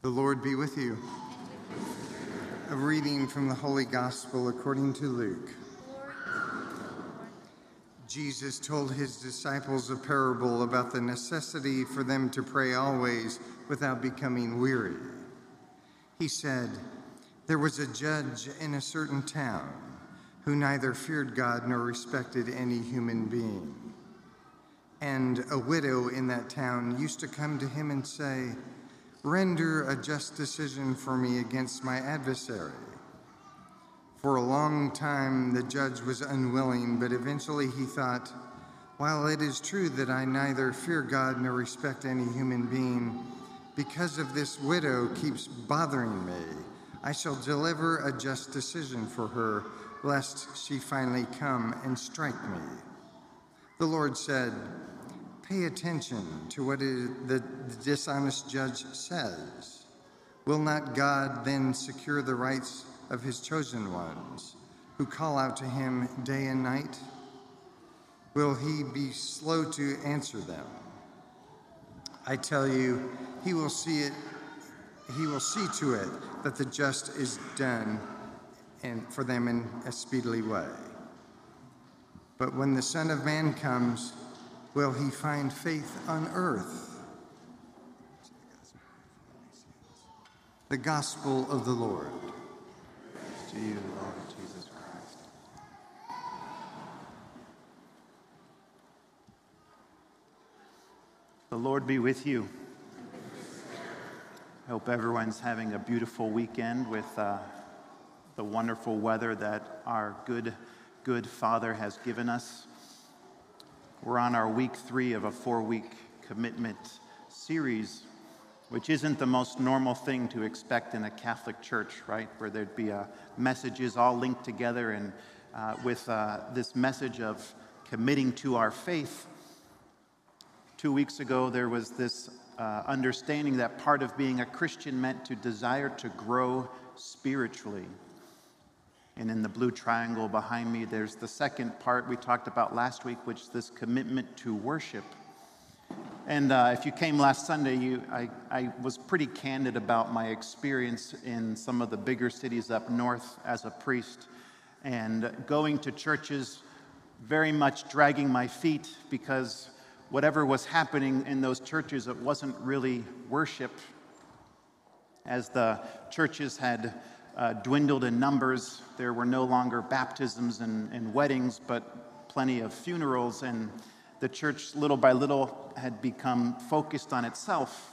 The Lord be with you. A reading from the Holy Gospel according to Luke. Jesus told his disciples a parable about the necessity for them to pray always without becoming weary. He said, There was a judge in a certain town who neither feared God nor respected any human being. And a widow in that town used to come to him and say, Render a just decision for me against my adversary. For a long time, the judge was unwilling, but eventually he thought, While it is true that I neither fear God nor respect any human being, because of this widow keeps bothering me, I shall deliver a just decision for her, lest she finally come and strike me. The Lord said, Pay attention to what the, the dishonest judge says. Will not God then secure the rights of his chosen ones who call out to him day and night? Will he be slow to answer them? I tell you, he will see it he will see to it that the just is done and for them in a speedily way. But when the Son of Man comes, will he find faith on earth? The Gospel of the Lord. To you, Lord Jesus Christ. The Lord be with you. I hope everyone's having a beautiful weekend with uh, the wonderful weather that our good, good Father has given us. We're on our week three of a four week commitment series, which isn't the most normal thing to expect in a Catholic church, right? Where there'd be uh, messages all linked together and uh, with uh, this message of committing to our faith. Two weeks ago, there was this uh, understanding that part of being a Christian meant to desire to grow spiritually. And in the blue triangle behind me, there's the second part we talked about last week, which is this commitment to worship. And uh, if you came last Sunday, you, I, I was pretty candid about my experience in some of the bigger cities up north as a priest and going to churches, very much dragging my feet because whatever was happening in those churches, it wasn't really worship. As the churches had uh, dwindled in numbers. There were no longer baptisms and, and weddings, but plenty of funerals, and the church, little by little, had become focused on itself.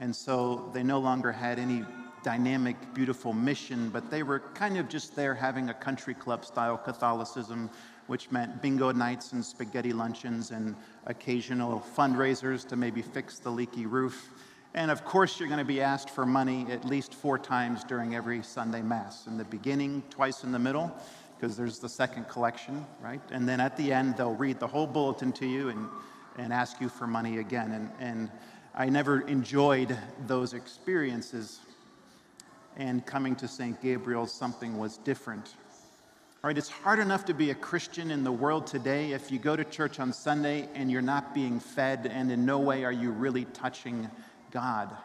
And so they no longer had any dynamic, beautiful mission, but they were kind of just there having a country club style Catholicism, which meant bingo nights and spaghetti luncheons and occasional fundraisers to maybe fix the leaky roof. And of course, you're going to be asked for money at least four times during every Sunday Mass. In the beginning, twice in the middle, because there's the second collection, right? And then at the end, they'll read the whole bulletin to you and, and ask you for money again. And, and I never enjoyed those experiences. And coming to St. Gabriel, something was different. All right, it's hard enough to be a Christian in the world today if you go to church on Sunday and you're not being fed, and in no way are you really touching God.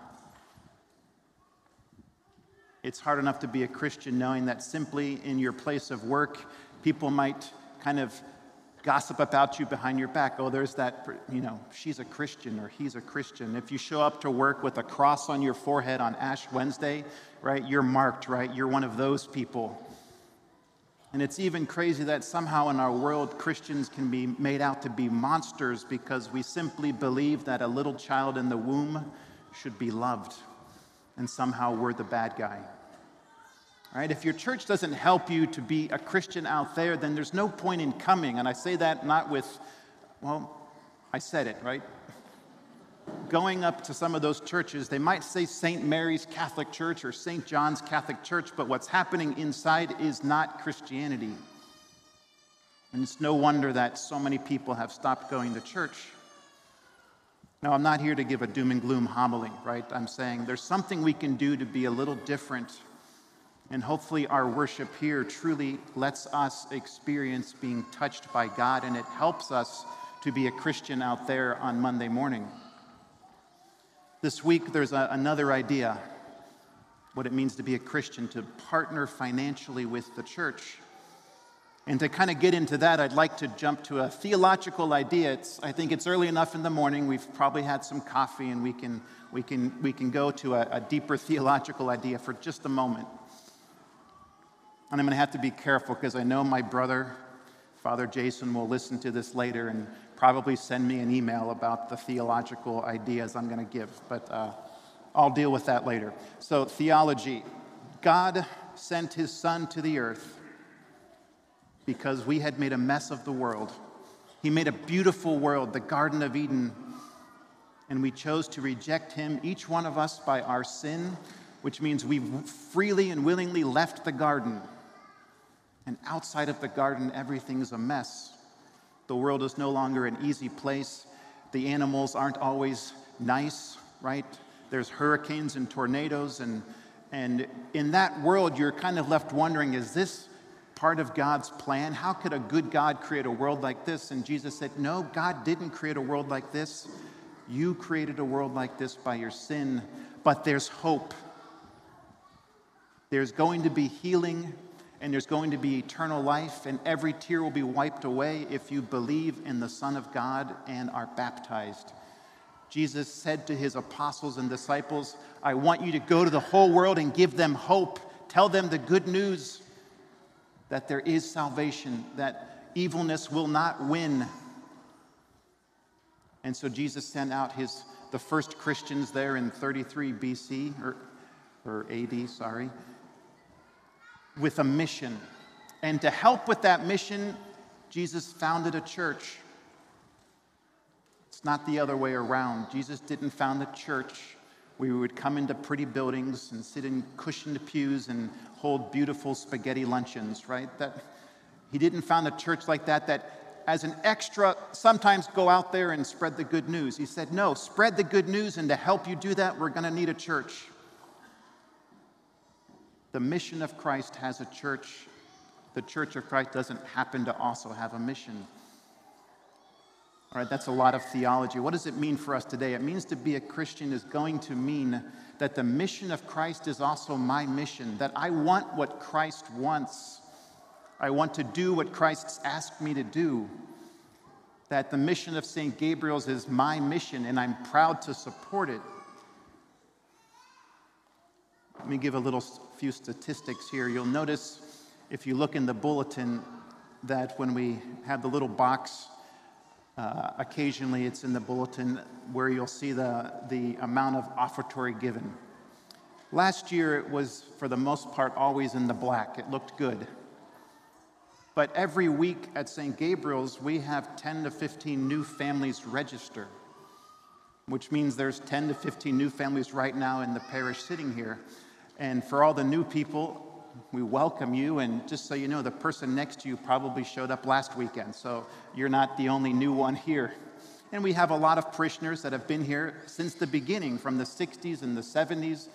It's hard enough to be a Christian knowing that simply in your place of work, people might kind of gossip about you behind your back. Oh, there's that, you know, she's a Christian or he's a Christian. If you show up to work with a cross on your forehead on Ash Wednesday, right, you're marked, right? You're one of those people. And it's even crazy that somehow in our world, Christians can be made out to be monsters because we simply believe that a little child in the womb should be loved, and somehow we're the bad guy. All right, if your church doesn't help you to be a Christian out there, then there's no point in coming. And I say that not with, well, I said it, right? Going up to some of those churches, they might say St. Mary's Catholic Church or St. John's Catholic Church, but what's happening inside is not Christianity. And it's no wonder that so many people have stopped going to church. Now, I'm not here to give a doom and gloom homily, right? I'm saying there's something we can do to be a little different. And hopefully, our worship here truly lets us experience being touched by God, and it helps us to be a Christian out there on Monday morning. This week, there's a, another idea what it means to be a Christian, to partner financially with the church. And to kind of get into that, I'd like to jump to a theological idea. It's, I think it's early enough in the morning. We've probably had some coffee, and we can, we can, we can go to a, a deeper theological idea for just a moment. And I'm going to have to be careful because I know my brother, Father Jason, will listen to this later and probably send me an email about the theological ideas I'm going to give. But uh, I'll deal with that later. So, theology God sent his son to the earth because we had made a mess of the world. He made a beautiful world, the Garden of Eden, and we chose to reject him, each one of us, by our sin, which means we freely and willingly left the garden. And outside of the garden, everything's a mess. The world is no longer an easy place. The animals aren't always nice, right? There's hurricanes and tornadoes, and, and in that world, you're kind of left wondering is this part of God's plan? How could a good God create a world like this? And Jesus said, No, God didn't create a world like this. You created a world like this by your sin, but there's hope. There's going to be healing and there's going to be eternal life, and every tear will be wiped away if you believe in the Son of God and are baptized. Jesus said to his apostles and disciples, I want you to go to the whole world and give them hope. Tell them the good news that there is salvation, that evilness will not win. And so Jesus sent out his, the first Christians there in 33 BC, or, or AD, sorry, with a mission. And to help with that mission, Jesus founded a church. It's not the other way around. Jesus didn't found a church we would come into pretty buildings and sit in cushioned pews and hold beautiful spaghetti luncheons, right? That he didn't found a church like that that as an extra sometimes go out there and spread the good news. He said, "No, spread the good news and to help you do that, we're going to need a church." The mission of Christ has a church. The church of Christ doesn't happen to also have a mission. All right, that's a lot of theology. What does it mean for us today? It means to be a Christian is going to mean that the mission of Christ is also my mission, that I want what Christ wants. I want to do what Christ's asked me to do. That the mission of St. Gabriel's is my mission, and I'm proud to support it. Let me give a little few statistics here. You'll notice if you look in the bulletin that when we have the little box uh, occasionally, it's in the bulletin where you'll see the, the amount of offertory given. Last year, it was, for the most part, always in the black. It looked good. But every week at St. Gabriel's, we have 10 to 15 new families register, which means there's 10 to 15 new families right now in the parish sitting here. And for all the new people, we welcome you. And just so you know, the person next to you probably showed up last weekend, so you're not the only new one here. And we have a lot of parishioners that have been here since the beginning, from the 60s and the 70s.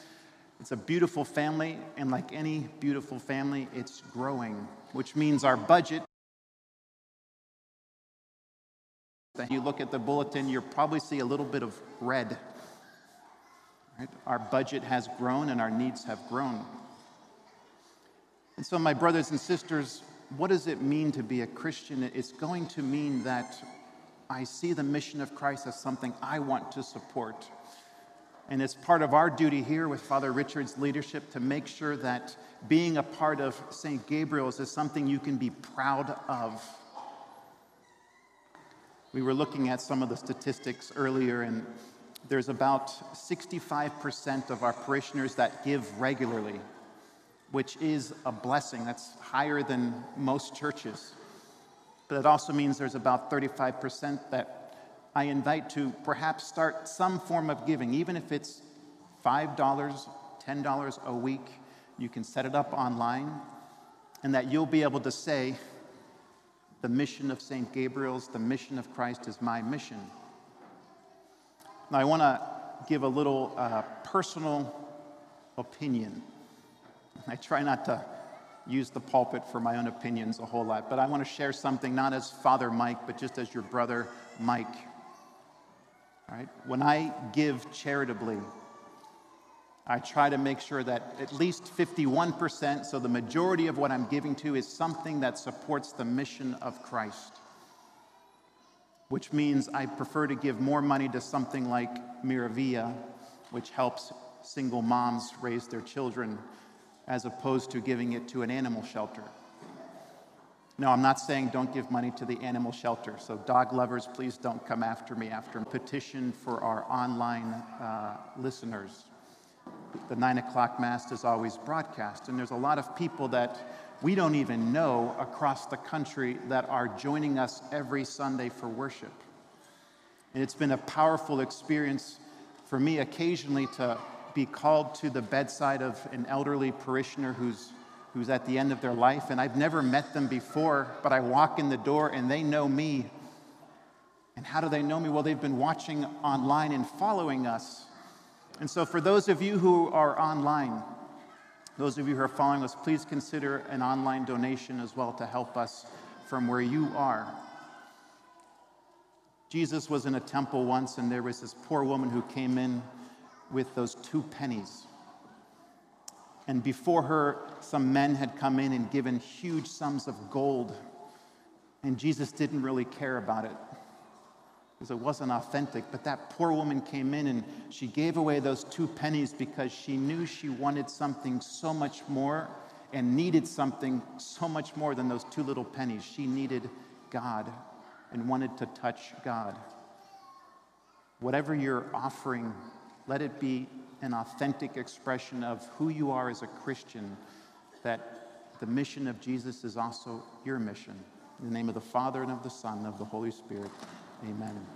It's a beautiful family, and like any beautiful family, it's growing, which means our budget. You look at the bulletin, you'll probably see a little bit of red. Right? Our budget has grown and our needs have grown. And so, my brothers and sisters, what does it mean to be a Christian? It's going to mean that I see the mission of Christ as something I want to support. And it's part of our duty here with Father Richard's leadership to make sure that being a part of St. Gabriel's is something you can be proud of. We were looking at some of the statistics earlier, and there's about 65% of our parishioners that give regularly which is a blessing. That's higher than most churches. But it also means there's about 35% that I invite to perhaps start some form of giving, even if it's $5, $10 a week. You can set it up online, and that you'll be able to say, the mission of St. Gabriel's, the mission of Christ is my mission. Now, I want to give a little uh, personal opinion. I try not to use the pulpit for my own opinions a whole lot, but I want to share something not as Father Mike, but just as your brother Mike. Right? When I give charitably, I try to make sure that at least 51%, so the majority of what I'm giving to, is something that supports the mission of Christ. Which means I prefer to give more money to something like Miravia, which helps single moms raise their children, as opposed to giving it to an animal shelter. No, I'm not saying don't give money to the animal shelter. So, dog lovers, please don't come after me after petition for our online uh, listeners. The nine o'clock Mass is always broadcast, and there's a lot of people that we don't even know across the country that are joining us every Sunday for worship. And it's been a powerful experience for me occasionally to be called to the bedside of an elderly parishioner who's who's at the end of their life, and I've never met them before, but I walk in the door and they know me. And how do they know me? Well, they've been watching online and following us. And so, for those of you who are online, those of you who are following us, please consider an online donation as well to help us from where you are. Jesus was in a temple once, and there was this poor woman who came in with those two pennies. And before her, some men had come in and given huge sums of gold. And Jesus didn't really care about it because it wasn't authentic. But that poor woman came in and she gave away those two pennies because she knew she wanted something so much more and needed something so much more than those two little pennies. She needed God and wanted to touch God. Whatever you're offering, let it be an authentic expression of who you are as a Christian, that the mission of Jesus is also your mission. In the name of the Father and of the Son and of the Holy Spirit, amen.